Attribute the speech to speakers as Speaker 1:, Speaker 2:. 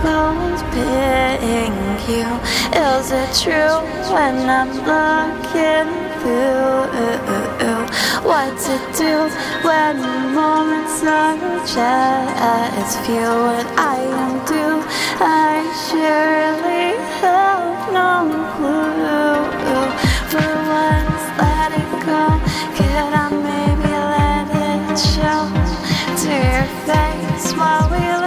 Speaker 1: close pitting you. Is it true when I'm looking through? What to do when the moments are it's few What I am do, I surely have no clue. For once, let it go. Could I maybe let it show to your face while we?